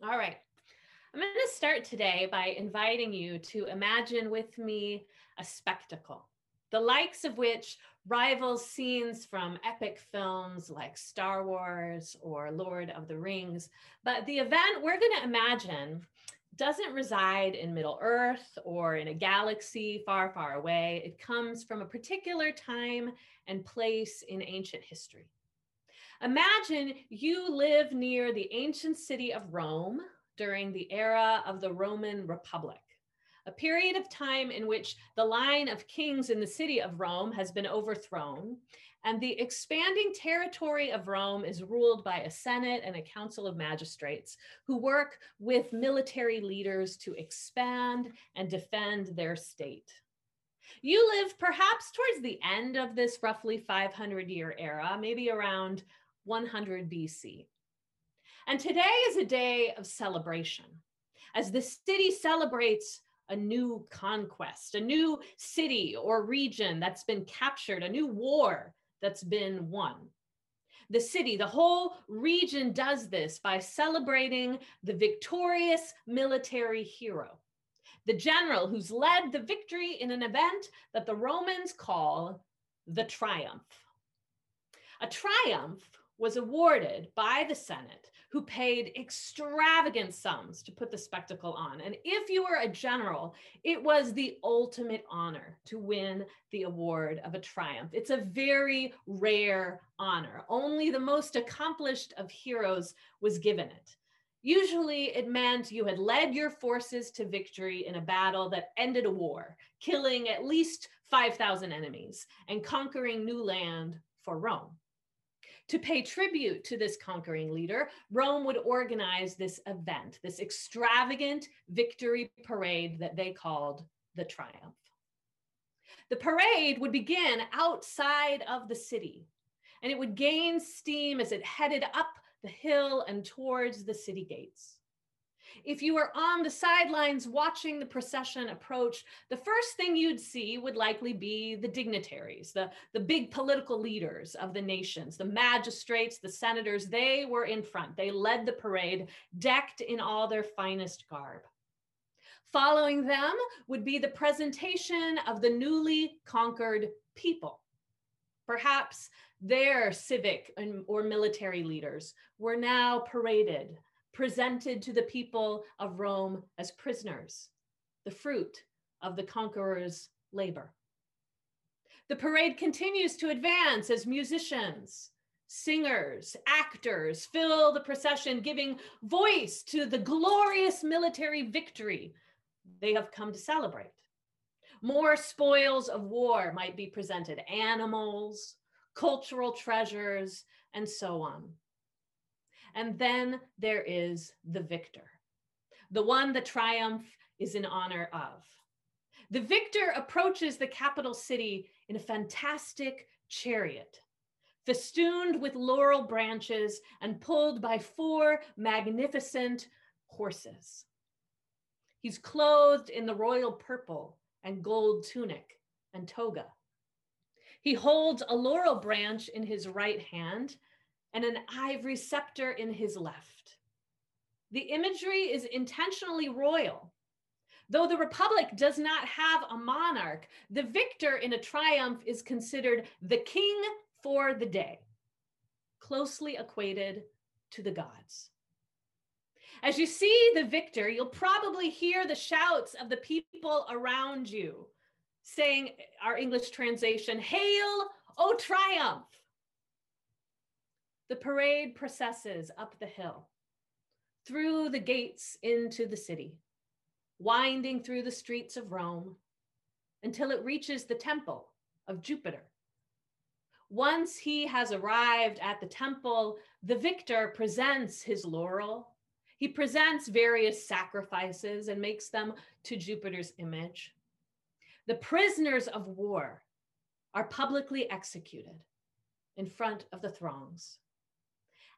All right. I'm going to start today by inviting you to imagine with me a spectacle, the likes of which rivals scenes from epic films like Star Wars or Lord of the Rings. But the event we're going to imagine doesn't reside in Middle Earth or in a galaxy far, far away. It comes from a particular time and place in ancient history. Imagine you live near the ancient city of Rome during the era of the Roman Republic, a period of time in which the line of kings in the city of Rome has been overthrown, and the expanding territory of Rome is ruled by a Senate and a council of magistrates who work with military leaders to expand and defend their state. You live perhaps towards the end of this roughly 500 year era, maybe around 100 BC. And today is a day of celebration as the city celebrates a new conquest, a new city or region that's been captured, a new war that's been won. The city, the whole region does this by celebrating the victorious military hero, the general who's led the victory in an event that the Romans call the triumph. A triumph was awarded by the Senate, who paid extravagant sums to put the spectacle on. And if you were a general, it was the ultimate honor to win the award of a triumph. It's a very rare honor. Only the most accomplished of heroes was given it. Usually, it meant you had led your forces to victory in a battle that ended a war, killing at least 5,000 enemies and conquering new land for Rome. To pay tribute to this conquering leader, Rome would organize this event, this extravagant victory parade that they called the Triumph. The parade would begin outside of the city, and it would gain steam as it headed up the hill and towards the city gates. If you were on the sidelines watching the procession approach, the first thing you'd see would likely be the dignitaries, the, the big political leaders of the nations, the magistrates, the senators. They were in front. They led the parade, decked in all their finest garb. Following them would be the presentation of the newly conquered people. Perhaps their civic or military leaders were now paraded presented to the people of Rome as prisoners, the fruit of the conqueror's labor. The parade continues to advance as musicians, singers, actors fill the procession, giving voice to the glorious military victory they have come to celebrate. More spoils of war might be presented animals, cultural treasures, and so on. And then there is the victor, the one the triumph is in honor of. The victor approaches the capital city in a fantastic chariot, festooned with laurel branches and pulled by four magnificent horses. He's clothed in the royal purple and gold tunic and toga. He holds a laurel branch in his right hand and an ivory scepter in his left. The imagery is intentionally royal. Though the Republic does not have a monarch, the victor in a triumph is considered the king for the day, closely equated to the gods. As you see the victor, you'll probably hear the shouts of the people around you saying, our English translation, Hail, O triumph! The parade processes up the hill, through the gates into the city, winding through the streets of Rome until it reaches the temple of Jupiter. Once he has arrived at the temple, the victor presents his laurel. He presents various sacrifices and makes them to Jupiter's image. The prisoners of war are publicly executed in front of the throngs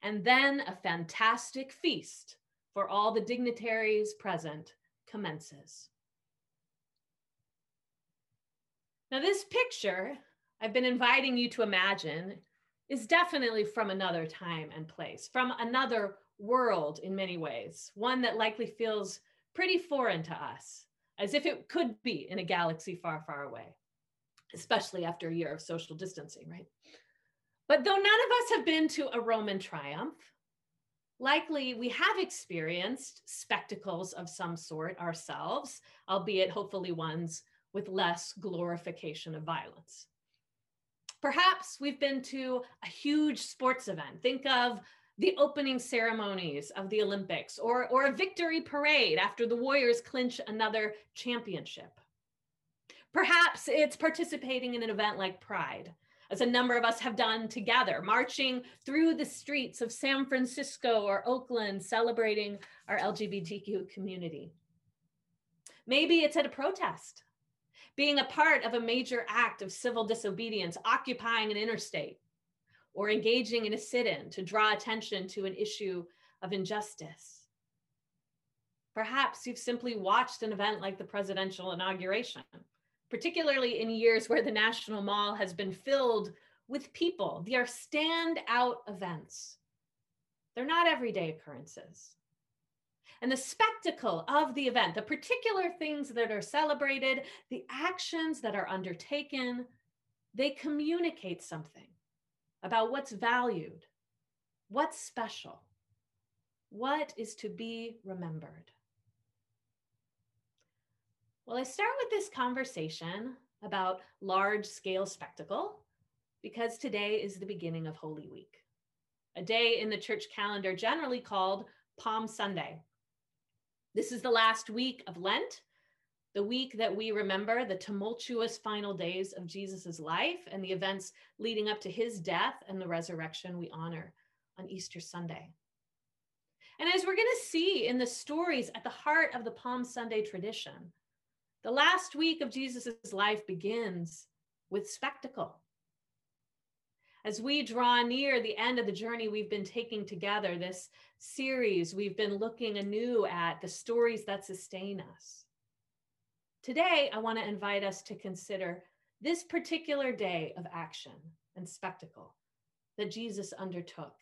and then a fantastic feast for all the dignitaries present commences. Now, this picture I've been inviting you to imagine is definitely from another time and place, from another world in many ways, one that likely feels pretty foreign to us, as if it could be in a galaxy far, far away, especially after a year of social distancing, right? But though none of us have been to a Roman triumph, likely we have experienced spectacles of some sort ourselves, albeit hopefully ones with less glorification of violence. Perhaps we've been to a huge sports event. Think of the opening ceremonies of the Olympics or, or a victory parade after the Warriors clinch another championship. Perhaps it's participating in an event like Pride, as a number of us have done together, marching through the streets of San Francisco or Oakland, celebrating our LGBTQ community. Maybe it's at a protest, being a part of a major act of civil disobedience, occupying an interstate, or engaging in a sit in to draw attention to an issue of injustice. Perhaps you've simply watched an event like the presidential inauguration, particularly in years where the National Mall has been filled with people. They are standout events. They're not everyday occurrences. And the spectacle of the event, the particular things that are celebrated, the actions that are undertaken, they communicate something about what's valued, what's special, what is to be remembered. Well, I start with this conversation about large scale spectacle because today is the beginning of Holy Week, a day in the church calendar generally called Palm Sunday. This is the last week of Lent, the week that we remember the tumultuous final days of Jesus' life and the events leading up to his death and the resurrection we honor on Easter Sunday. And as we're going to see in the stories at the heart of the Palm Sunday tradition, the last week of Jesus' life begins with spectacle. As we draw near the end of the journey we've been taking together, this series, we've been looking anew at the stories that sustain us. Today, I want to invite us to consider this particular day of action and spectacle that Jesus undertook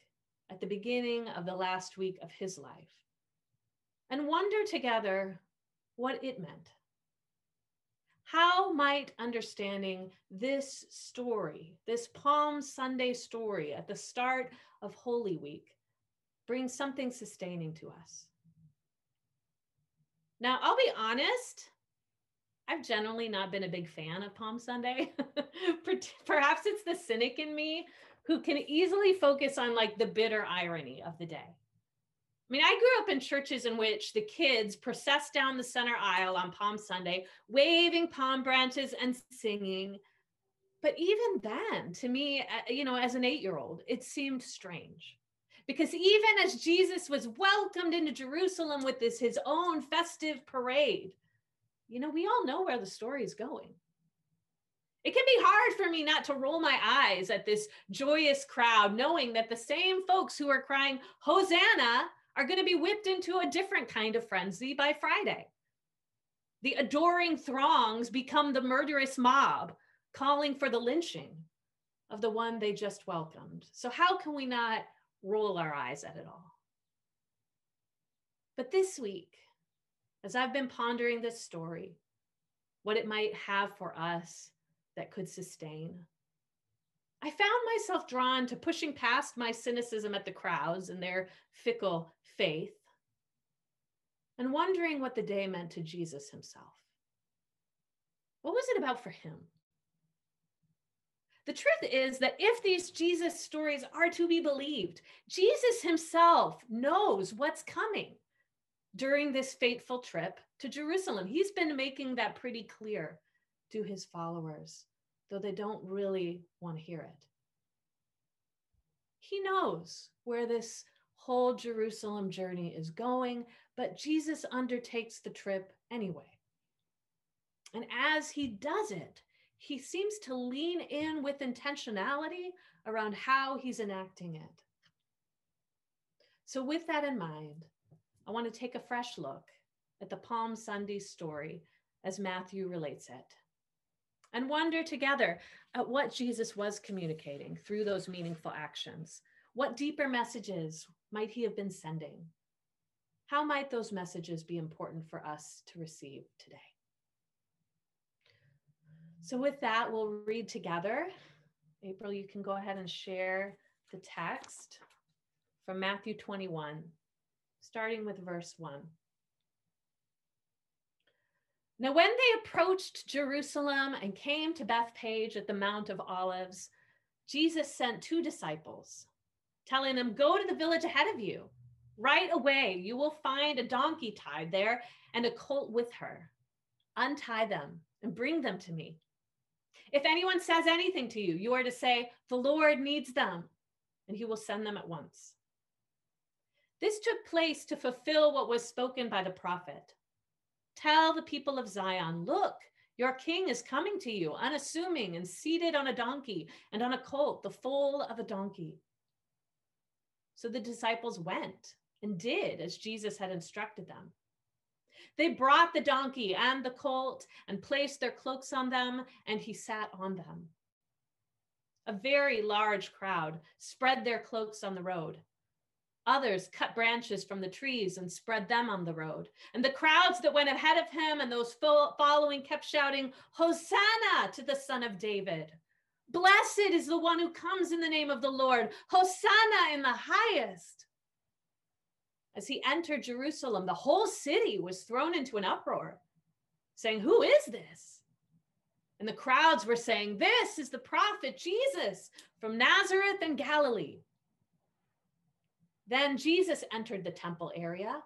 at the beginning of the last week of his life and wonder together what it meant. How might understanding this story, this Palm Sunday story at the start of Holy Week, bring something sustaining to us? Now, I'll be honest, I've generally not been a big fan of Palm Sunday. Perhaps it's the cynic in me who can easily focus on like the bitter irony of the day. I mean, I grew up in churches in which the kids processed down the center aisle on Palm Sunday, waving palm branches and singing. But even then, to me, uh, you know, as an eight year old, it seemed strange. Because even as Jesus was welcomed into Jerusalem with this his own festive parade, you know, we all know where the story is going. It can be hard for me not to roll my eyes at this joyous crowd, knowing that the same folks who are crying, Hosanna, are going to be whipped into a different kind of frenzy by Friday. The adoring throngs become the murderous mob calling for the lynching of the one they just welcomed. So, how can we not roll our eyes at it all? But this week, as I've been pondering this story, what it might have for us that could sustain, I found myself drawn to pushing past my cynicism at the crowds and their fickle faith and wondering what the day meant to Jesus himself. What was it about for him? The truth is that if these Jesus stories are to be believed, Jesus himself knows what's coming during this fateful trip to Jerusalem. He's been making that pretty clear to his followers though they don't really want to hear it. He knows where this whole Jerusalem journey is going, but Jesus undertakes the trip anyway. And as he does it, he seems to lean in with intentionality around how he's enacting it. So, with that in mind, I want to take a fresh look at the Palm Sunday story as Matthew relates it and wonder together at what Jesus was communicating through those meaningful actions. What deeper messages might he have been sending? How might those messages be important for us to receive today? So, with that, we'll read together. April, you can go ahead and share the text from Matthew 21, starting with verse 1. Now, when they approached Jerusalem and came to Bethphage at the Mount of Olives, Jesus sent two disciples, telling them, Go to the village ahead of you. Right away, you will find a donkey tied there and a colt with her. Untie them and bring them to me. If anyone says anything to you, you are to say, The Lord needs them, and he will send them at once. This took place to fulfill what was spoken by the prophet. Tell the people of Zion, look, your king is coming to you, unassuming and seated on a donkey and on a colt, the foal of a donkey. So the disciples went and did as Jesus had instructed them. They brought the donkey and the colt and placed their cloaks on them, and he sat on them. A very large crowd spread their cloaks on the road. Others cut branches from the trees and spread them on the road. And the crowds that went ahead of him and those following kept shouting, Hosanna to the Son of David. Blessed is the one who comes in the name of the Lord. Hosanna in the highest. As he entered Jerusalem, the whole city was thrown into an uproar, saying, Who is this? And the crowds were saying, This is the prophet Jesus from Nazareth in Galilee. Then Jesus entered the temple area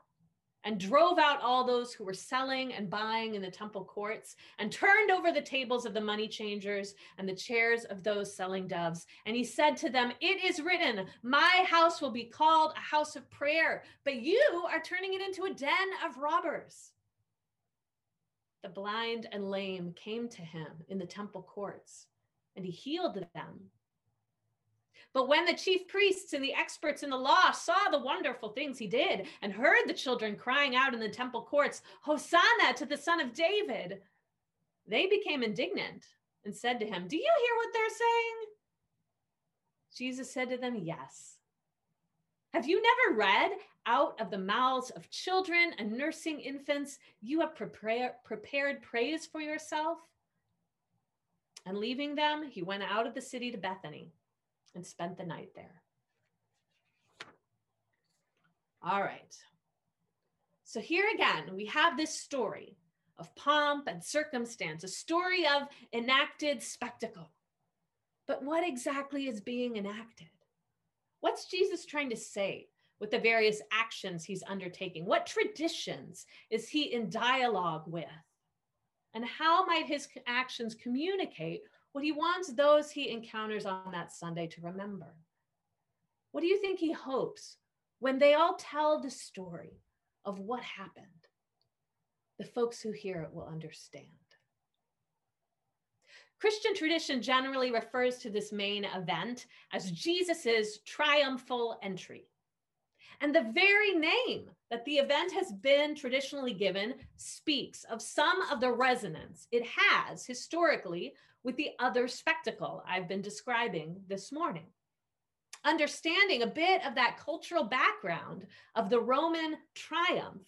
and drove out all those who were selling and buying in the temple courts and turned over the tables of the money changers and the chairs of those selling doves. And he said to them, It is written, My house will be called a house of prayer, but you are turning it into a den of robbers. The blind and lame came to him in the temple courts, and he healed them. But when the chief priests and the experts in the law saw the wonderful things he did and heard the children crying out in the temple courts, Hosanna to the Son of David, they became indignant and said to him, Do you hear what they're saying? Jesus said to them, Yes. Have you never read, out of the mouths of children and nursing infants, you have prepare, prepared praise for yourself? And leaving them, he went out of the city to Bethany and spent the night there. All right. So here again, we have this story of pomp and circumstance, a story of enacted spectacle. But what exactly is being enacted? What's Jesus trying to say with the various actions he's undertaking? What traditions is he in dialogue with? And how might his actions communicate what he wants those he encounters on that Sunday to remember. What do you think he hopes when they all tell the story of what happened? The folks who hear it will understand. Christian tradition generally refers to this main event as Jesus's triumphal entry. And the very name that the event has been traditionally given speaks of some of the resonance it has historically with the other spectacle I've been describing this morning. Understanding a bit of that cultural background of the Roman triumph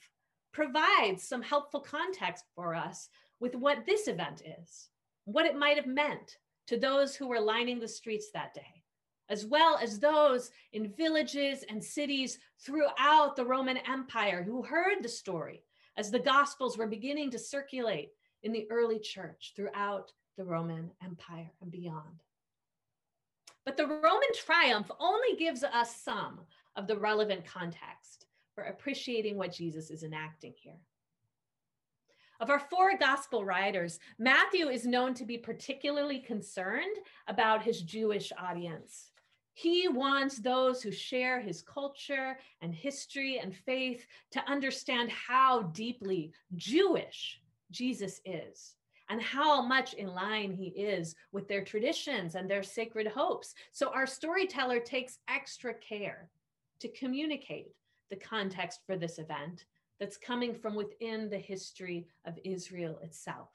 provides some helpful context for us with what this event is, what it might have meant to those who were lining the streets that day, as well as those in villages and cities throughout the Roman Empire who heard the story as the Gospels were beginning to circulate in the early church throughout the Roman Empire and beyond. But the Roman triumph only gives us some of the relevant context for appreciating what Jesus is enacting here. Of our four gospel writers, Matthew is known to be particularly concerned about his Jewish audience. He wants those who share his culture and history and faith to understand how deeply Jewish Jesus is and how much in line he is with their traditions and their sacred hopes. So our storyteller takes extra care to communicate the context for this event that's coming from within the history of Israel itself.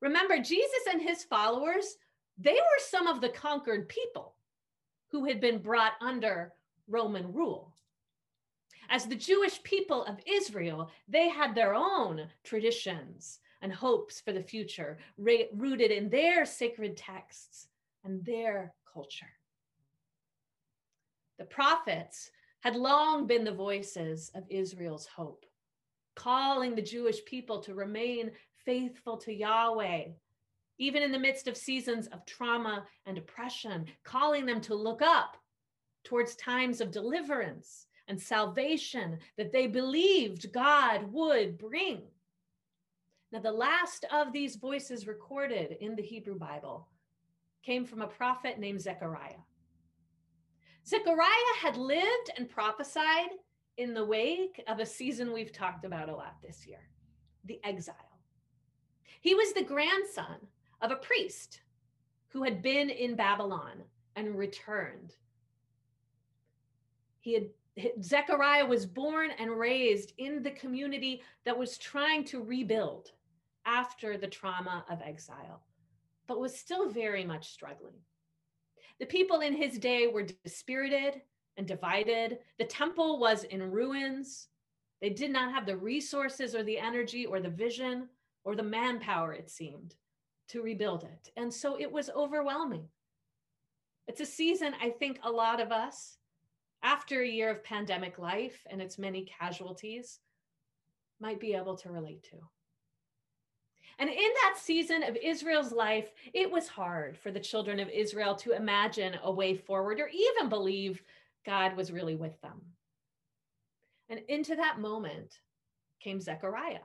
Remember, Jesus and his followers, they were some of the conquered people who had been brought under Roman rule. As the Jewish people of Israel, they had their own traditions and hopes for the future, rooted in their sacred texts and their culture. The prophets had long been the voices of Israel's hope, calling the Jewish people to remain faithful to Yahweh, even in the midst of seasons of trauma and oppression, calling them to look up towards times of deliverance and salvation that they believed God would bring. Now, the last of these voices recorded in the Hebrew Bible came from a prophet named Zechariah. Zechariah had lived and prophesied in the wake of a season we've talked about a lot this year the exile. He was the grandson of a priest who had been in Babylon and returned. He had Zechariah was born and raised in the community that was trying to rebuild after the trauma of exile, but was still very much struggling. The people in his day were dispirited and divided. The temple was in ruins. They did not have the resources or the energy or the vision or the manpower, it seemed, to rebuild it. And so it was overwhelming. It's a season I think a lot of us, after a year of pandemic life and its many casualties, might be able to relate to. And in that season of Israel's life, it was hard for the children of Israel to imagine a way forward or even believe God was really with them. And into that moment came Zechariah,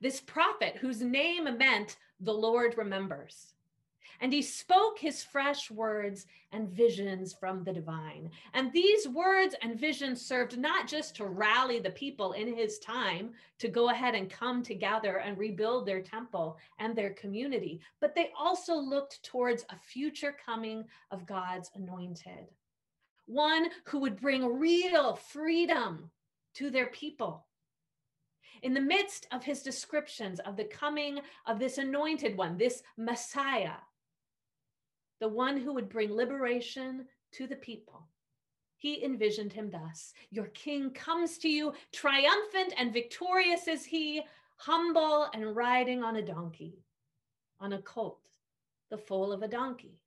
this prophet whose name meant the Lord remembers. And he spoke his fresh words and visions from the divine. And these words and visions served not just to rally the people in his time to go ahead and come together and rebuild their temple and their community, but they also looked towards a future coming of God's anointed, one who would bring real freedom to their people in the midst of his descriptions of the coming of this anointed one, this Messiah, the one who would bring liberation to the people. He envisioned him thus Your king comes to you, triumphant and victorious is he, humble and riding on a donkey, on a colt, the foal of a donkey.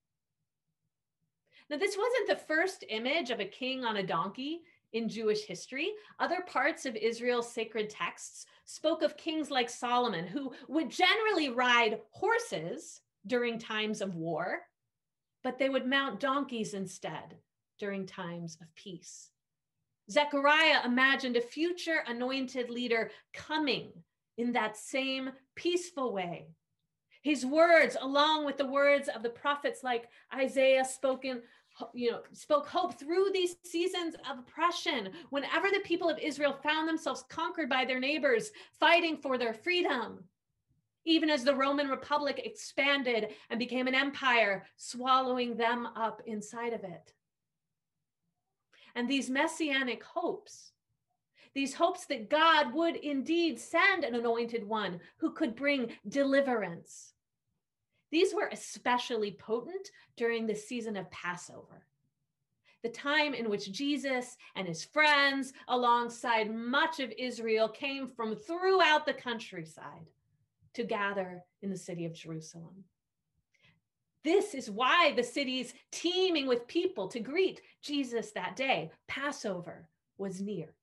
Now, this wasn't the first image of a king on a donkey in Jewish history. Other parts of Israel's sacred texts spoke of kings like Solomon, who would generally ride horses during times of war but they would mount donkeys instead during times of peace. Zechariah imagined a future anointed leader coming in that same peaceful way. His words, along with the words of the prophets like Isaiah spoken, you know, spoke hope through these seasons of oppression. Whenever the people of Israel found themselves conquered by their neighbors, fighting for their freedom, even as the Roman Republic expanded and became an empire, swallowing them up inside of it. And these messianic hopes, these hopes that God would indeed send an anointed one who could bring deliverance, these were especially potent during the season of Passover the time in which Jesus and his friends, alongside much of Israel, came from throughout the countryside to gather in the city of Jerusalem. This is why the city's teeming with people to greet Jesus that day. Passover was near.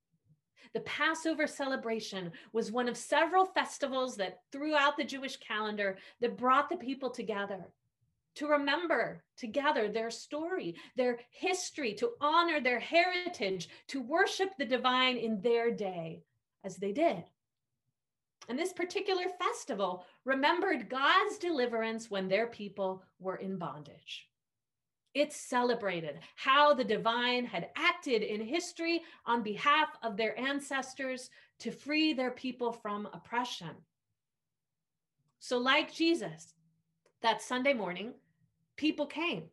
The Passover celebration was one of several festivals that throughout the Jewish calendar that brought the people together to remember together their story, their history, to honor their heritage, to worship the divine in their day as they did. And this particular festival remembered God's deliverance when their people were in bondage. It celebrated how the divine had acted in history on behalf of their ancestors to free their people from oppression. So, like Jesus, that Sunday morning, people came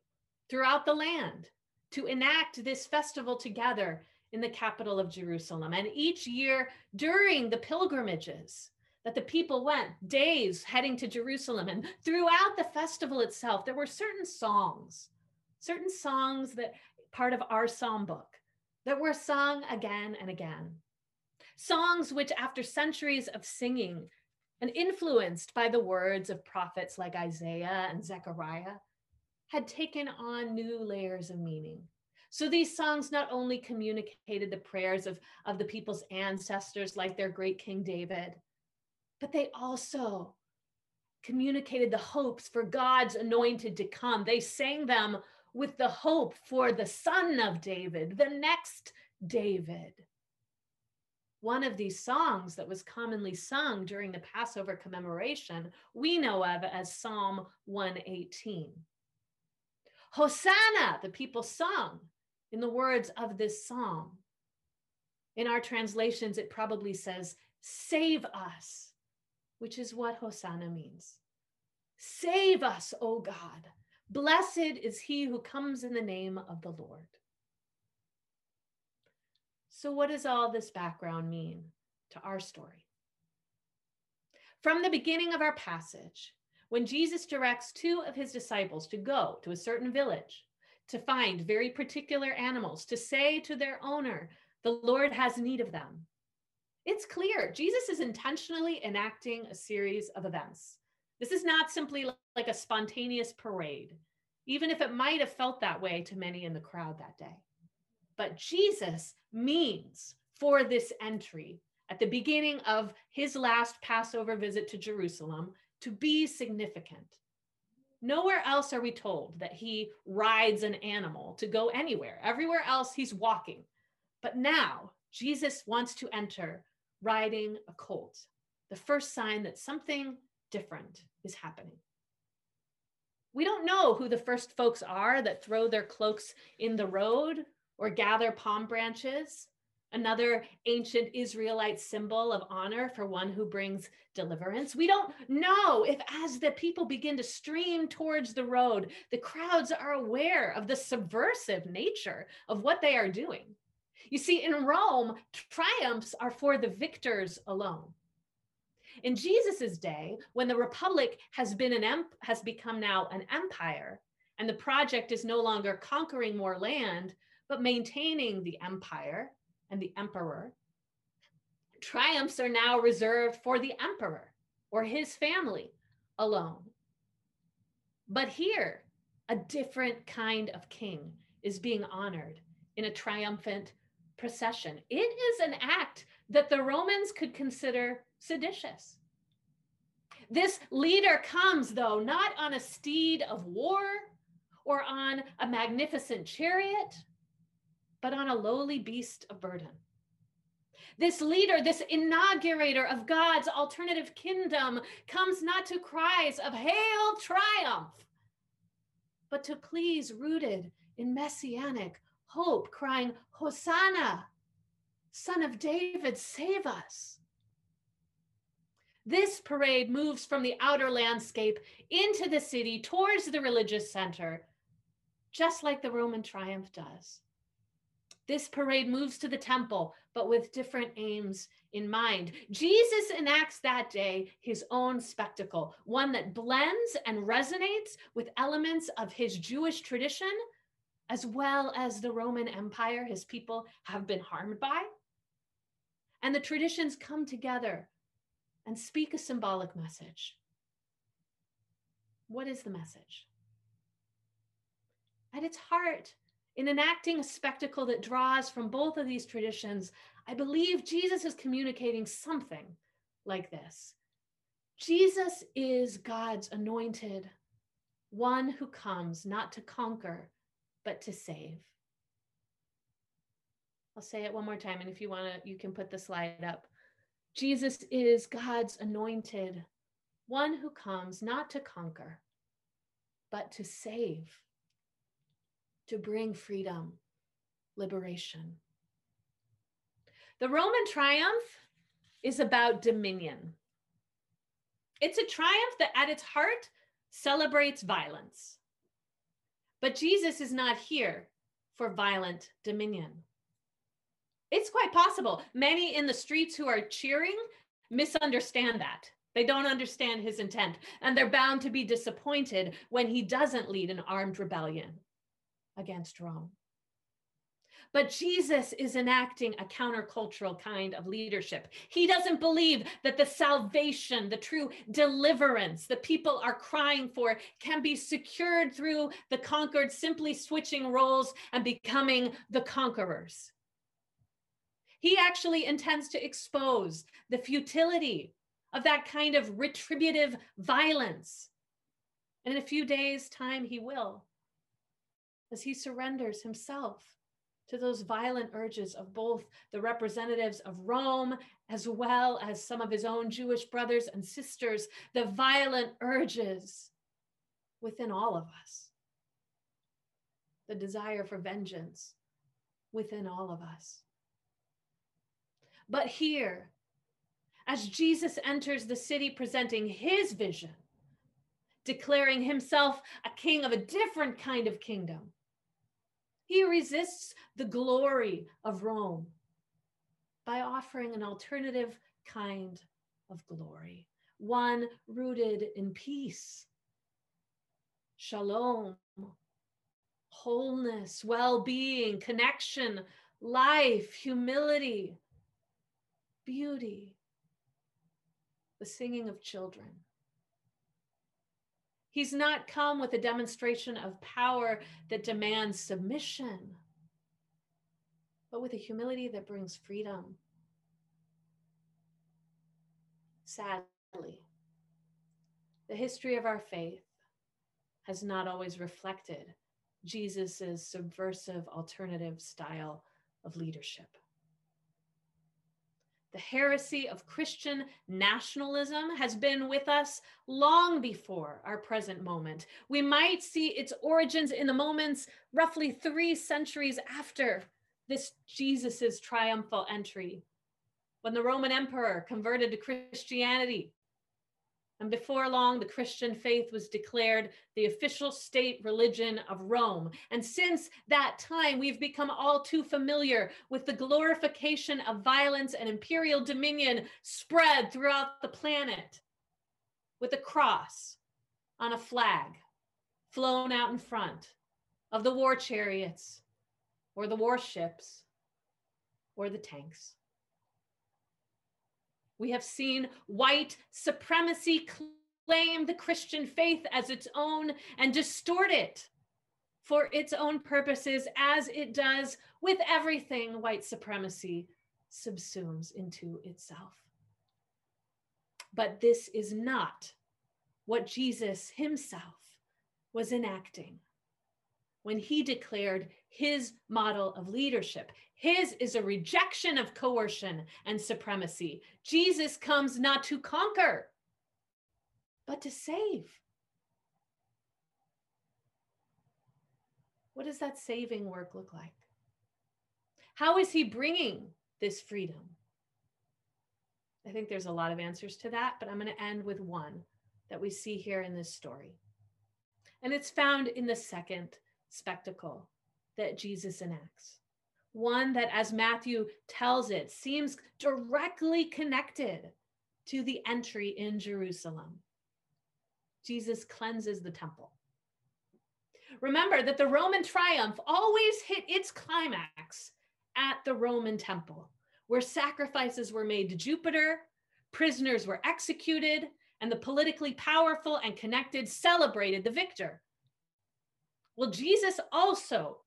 throughout the land to enact this festival together in the capital of Jerusalem. And each year during the pilgrimages, that the people went days heading to Jerusalem. And throughout the festival itself, there were certain songs, certain songs that part of our psalm book that were sung again and again. Songs which, after centuries of singing and influenced by the words of prophets like Isaiah and Zechariah, had taken on new layers of meaning. So these songs not only communicated the prayers of, of the people's ancestors, like their great King David, but they also communicated the hopes for God's anointed to come. They sang them with the hope for the son of David, the next David. One of these songs that was commonly sung during the Passover commemoration, we know of as Psalm 118. Hosanna, the people sung in the words of this psalm. In our translations, it probably says, Save us, which is what Hosanna means. Save us, O God. Blessed is he who comes in the name of the Lord. So, what does all this background mean to our story? From the beginning of our passage, when Jesus directs two of his disciples to go to a certain village to find very particular animals, to say to their owner, the Lord has need of them. It's clear Jesus is intentionally enacting a series of events. This is not simply like a spontaneous parade, even if it might have felt that way to many in the crowd that day. But Jesus means for this entry at the beginning of his last Passover visit to Jerusalem to be significant. Nowhere else are we told that he rides an animal to go anywhere. Everywhere else, he's walking. But now, Jesus wants to enter riding a colt, the first sign that something different is happening. We don't know who the first folks are that throw their cloaks in the road or gather palm branches another ancient Israelite symbol of honor for one who brings deliverance. We don't know if, as the people begin to stream towards the road, the crowds are aware of the subversive nature of what they are doing. You see, in Rome, triumphs are for the victors alone. In Jesus's day, when the republic has been an emp- has become now an empire, and the project is no longer conquering more land, but maintaining the empire, and the emperor. Triumphs are now reserved for the emperor or his family alone. But here, a different kind of king is being honored in a triumphant procession. It is an act that the Romans could consider seditious. This leader comes, though, not on a steed of war or on a magnificent chariot, but on a lowly beast of burden. This leader, this inaugurator of God's alternative kingdom, comes not to cries of hail triumph, but to pleas rooted in messianic hope, crying, Hosanna, son of David, save us. This parade moves from the outer landscape into the city towards the religious center, just like the Roman triumph does. This parade moves to the temple, but with different aims in mind. Jesus enacts that day his own spectacle, one that blends and resonates with elements of his Jewish tradition, as well as the Roman Empire his people have been harmed by. And the traditions come together and speak a symbolic message. What is the message? At its heart, in enacting a spectacle that draws from both of these traditions, I believe Jesus is communicating something like this Jesus is God's anointed, one who comes not to conquer, but to save. I'll say it one more time, and if you want to, you can put the slide up. Jesus is God's anointed, one who comes not to conquer, but to save to bring freedom, liberation. The Roman triumph is about dominion. It's a triumph that at its heart celebrates violence. But Jesus is not here for violent dominion. It's quite possible many in the streets who are cheering misunderstand that. They don't understand his intent, and they're bound to be disappointed when he doesn't lead an armed rebellion against Rome. But Jesus is enacting a countercultural kind of leadership. He doesn't believe that the salvation, the true deliverance the people are crying for can be secured through the conquered simply switching roles and becoming the conquerors. He actually intends to expose the futility of that kind of retributive violence. And in a few days' time, he will, as he surrenders himself to those violent urges of both the representatives of Rome as well as some of his own Jewish brothers and sisters, the violent urges within all of us, the desire for vengeance within all of us. But here, as Jesus enters the city presenting his vision, declaring himself a king of a different kind of kingdom, he resists the glory of Rome by offering an alternative kind of glory, one rooted in peace, shalom, wholeness, well being, connection, life, humility, beauty, the singing of children. He's not come with a demonstration of power that demands submission, but with a humility that brings freedom. Sadly, the history of our faith has not always reflected Jesus's subversive alternative style of leadership. The heresy of Christian nationalism has been with us long before our present moment. We might see its origins in the moments roughly three centuries after this Jesus's triumphal entry, when the Roman emperor converted to Christianity and before long, the Christian faith was declared the official state religion of Rome. And since that time, we've become all too familiar with the glorification of violence and imperial dominion spread throughout the planet with a cross on a flag flown out in front of the war chariots or the warships or the tanks. We have seen white supremacy claim the Christian faith as its own and distort it for its own purposes, as it does with everything white supremacy subsumes into itself. But this is not what Jesus himself was enacting when he declared his model of leadership. His is a rejection of coercion and supremacy. Jesus comes not to conquer, but to save. What does that saving work look like? How is he bringing this freedom? I think there's a lot of answers to that, but I'm going to end with one that we see here in this story. And it's found in the second spectacle that Jesus enacts. One that, as Matthew tells it, seems directly connected to the entry in Jerusalem. Jesus cleanses the temple. Remember that the Roman triumph always hit its climax at the Roman temple, where sacrifices were made to Jupiter, prisoners were executed, and the politically powerful and connected celebrated the victor. Well, Jesus also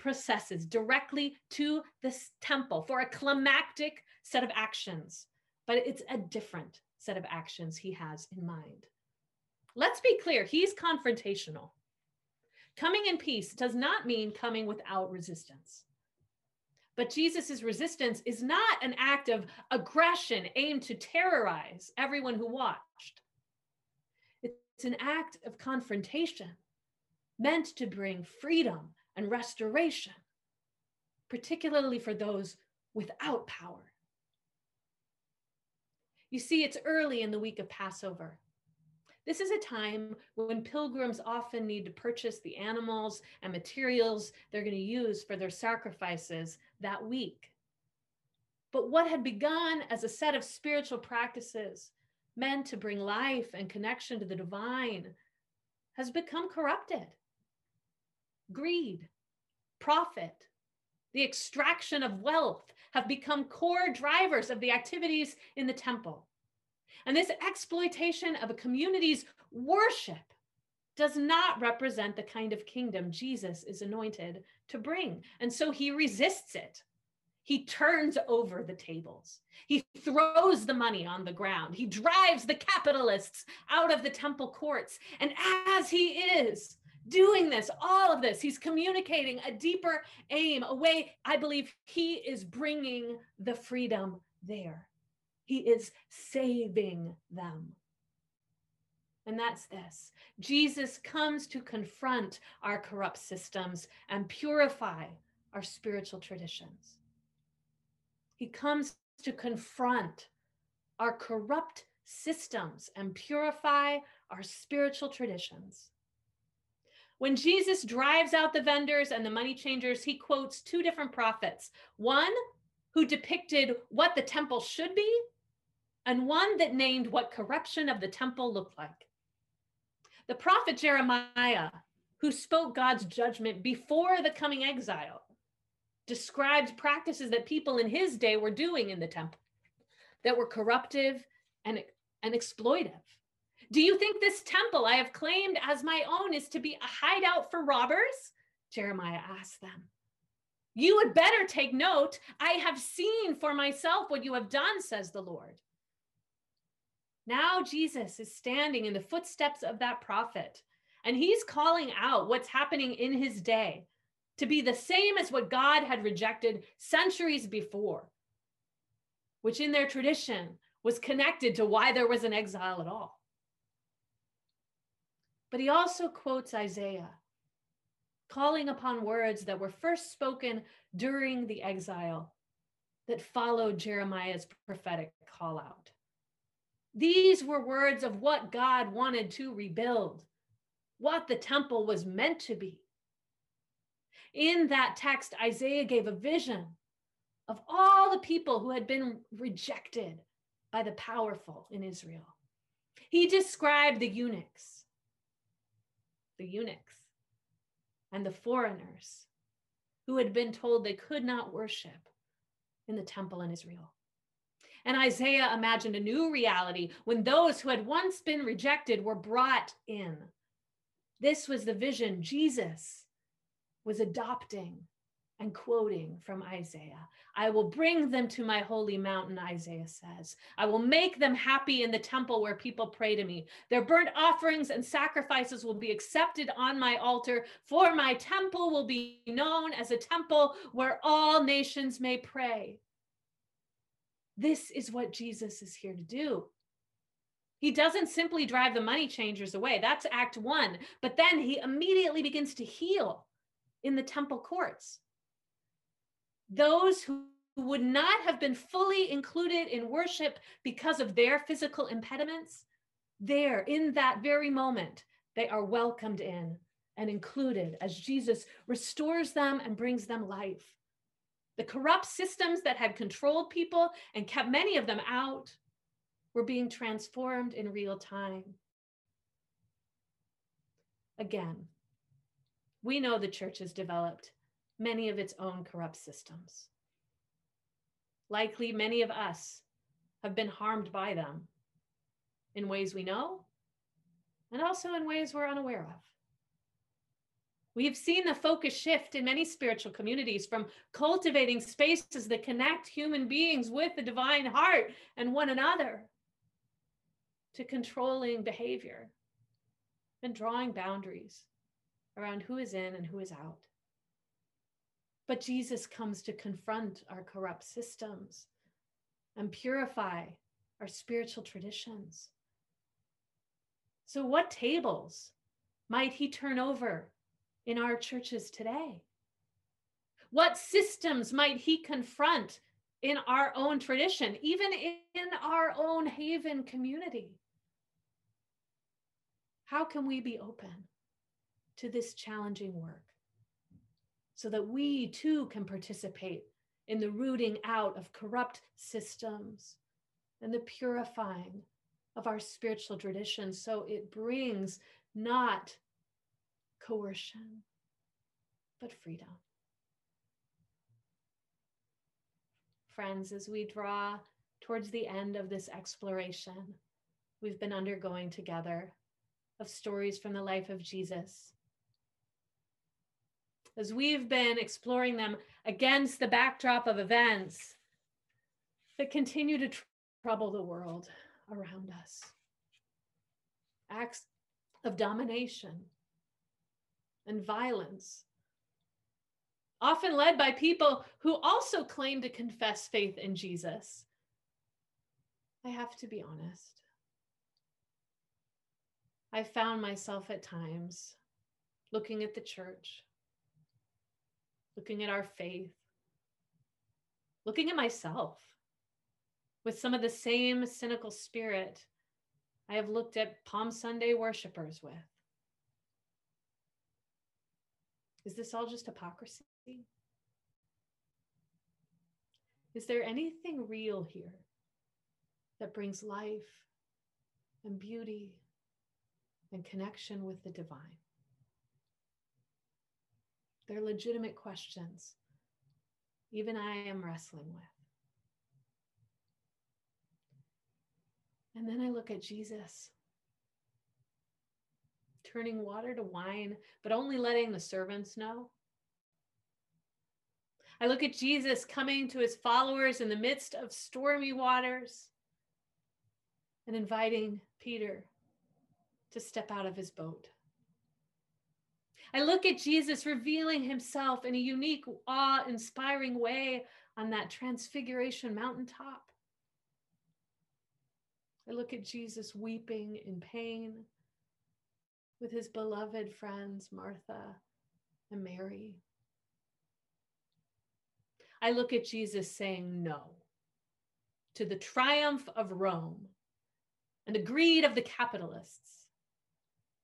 processes directly to this temple for a climactic set of actions, but it's a different set of actions he has in mind. Let's be clear, he's confrontational. Coming in peace does not mean coming without resistance. But Jesus' resistance is not an act of aggression aimed to terrorize everyone who watched. It's an act of confrontation meant to bring freedom and restoration, particularly for those without power. You see, it's early in the week of Passover. This is a time when pilgrims often need to purchase the animals and materials they're going to use for their sacrifices that week. But what had begun as a set of spiritual practices meant to bring life and connection to the divine has become corrupted greed, profit, the extraction of wealth have become core drivers of the activities in the temple. And this exploitation of a community's worship does not represent the kind of kingdom Jesus is anointed to bring. And so he resists it. He turns over the tables. He throws the money on the ground. He drives the capitalists out of the temple courts. And as he is doing this, all of this, he's communicating a deeper aim, a way I believe he is bringing the freedom there. He is saving them. And that's this Jesus comes to confront our corrupt systems and purify our spiritual traditions. He comes to confront our corrupt systems and purify our spiritual traditions. When Jesus drives out the vendors and the money changers, he quotes two different prophets one who depicted what the temple should be, and one that named what corruption of the temple looked like. The prophet Jeremiah, who spoke God's judgment before the coming exile, described practices that people in his day were doing in the temple that were corruptive and, and exploitive. Do you think this temple I have claimed as my own is to be a hideout for robbers? Jeremiah asked them. You would better take note. I have seen for myself what you have done, says the Lord. Now Jesus is standing in the footsteps of that prophet, and he's calling out what's happening in his day to be the same as what God had rejected centuries before, which in their tradition was connected to why there was an exile at all. But he also quotes Isaiah, calling upon words that were first spoken during the exile that followed Jeremiah's prophetic call out. These were words of what God wanted to rebuild, what the temple was meant to be. In that text, Isaiah gave a vision of all the people who had been rejected by the powerful in Israel. He described the eunuchs, the eunuchs, and the foreigners who had been told they could not worship in the temple in Israel. And Isaiah imagined a new reality when those who had once been rejected were brought in. This was the vision Jesus was adopting and quoting from Isaiah. I will bring them to my holy mountain, Isaiah says. I will make them happy in the temple where people pray to me. Their burnt offerings and sacrifices will be accepted on my altar, for my temple will be known as a temple where all nations may pray. This is what Jesus is here to do. He doesn't simply drive the money changers away. That's act one. But then he immediately begins to heal in the temple courts. Those who would not have been fully included in worship because of their physical impediments, there in that very moment, they are welcomed in and included as Jesus restores them and brings them life. The corrupt systems that had controlled people and kept many of them out were being transformed in real time. Again, we know the church has developed many of its own corrupt systems. Likely, many of us have been harmed by them in ways we know and also in ways we're unaware of. We have seen the focus shift in many spiritual communities from cultivating spaces that connect human beings with the divine heart and one another to controlling behavior and drawing boundaries around who is in and who is out. But Jesus comes to confront our corrupt systems and purify our spiritual traditions. So, what tables might he turn over in our churches today? What systems might he confront in our own tradition, even in our own haven community? How can we be open to this challenging work so that we too can participate in the rooting out of corrupt systems and the purifying of our spiritual traditions so it brings not coercion, but freedom. friends, as we draw towards the end of this exploration we've been undergoing together of stories from the life of Jesus. As we've been exploring them against the backdrop of events that continue to tr- trouble the world around us, acts of domination and violence, often led by people who also claim to confess faith in Jesus. I have to be honest. I found myself at times looking at the church, looking at our faith, looking at myself with some of the same cynical spirit I have looked at Palm Sunday worshipers with. Is this all just hypocrisy? Is there anything real here that brings life and beauty and connection with the divine? They're legitimate questions. Even I am wrestling with. And then I look at Jesus turning water to wine, but only letting the servants know. I look at Jesus coming to his followers in the midst of stormy waters and inviting Peter to step out of his boat. I look at Jesus revealing himself in a unique, awe inspiring way on that transfiguration mountaintop. I look at Jesus weeping in pain with his beloved friends, Martha and Mary. I look at Jesus saying no to the triumph of Rome and the greed of the capitalists,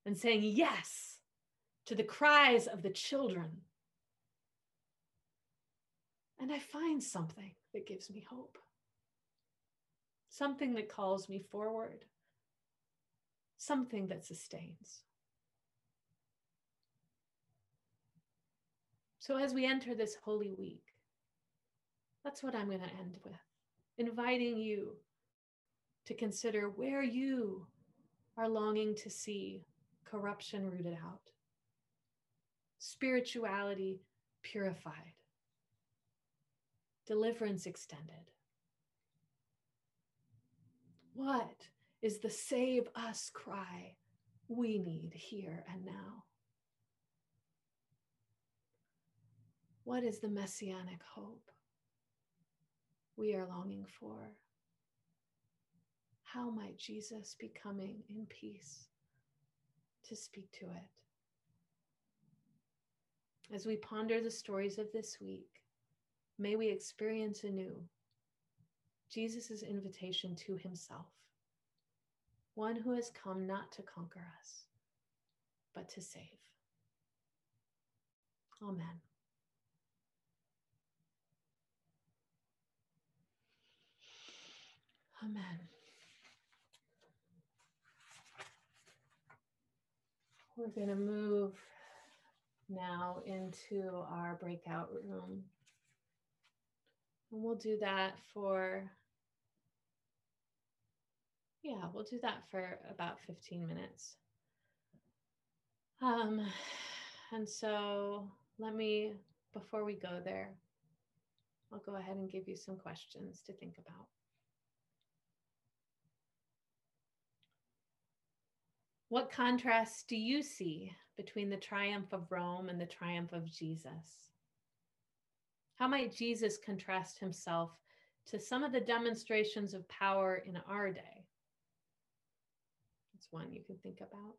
and saying yes to the cries of the children. And I find something that gives me hope, something that calls me forward, something that sustains. So, as we enter this Holy Week, that's what I'm going to end with, inviting you to consider where you are longing to see corruption rooted out, spirituality purified, deliverance extended. What is the save us cry we need here and now? What is the messianic hope we are longing for? How might Jesus be coming in peace to speak to it? As we ponder the stories of this week, may we experience anew Jesus' invitation to himself, one who has come not to conquer us, but to save. Amen. Amen. We're going to move now into our breakout room. And we'll do that for, yeah, we'll do that for about 15 minutes. Um, and so let me, before we go there, I'll go ahead and give you some questions to think about. What contrasts do you see between the triumph of Rome and the triumph of Jesus? How might Jesus contrast himself to some of the demonstrations of power in our day? That's one you can think about.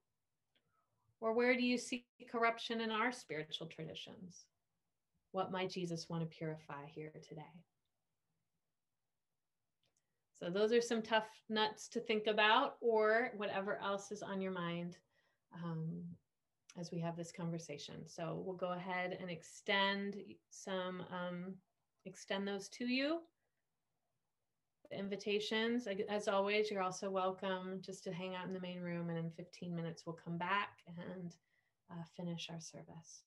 Or where do you see corruption in our spiritual traditions? What might Jesus want to purify here today? So those are some tough nuts to think about, or whatever else is on your mind um, as we have this conversation. So we'll go ahead and extend some, um, extend those to you. The invitations, as always, you're also welcome just to hang out in the main room, and in 15 minutes we'll come back and uh, finish our service.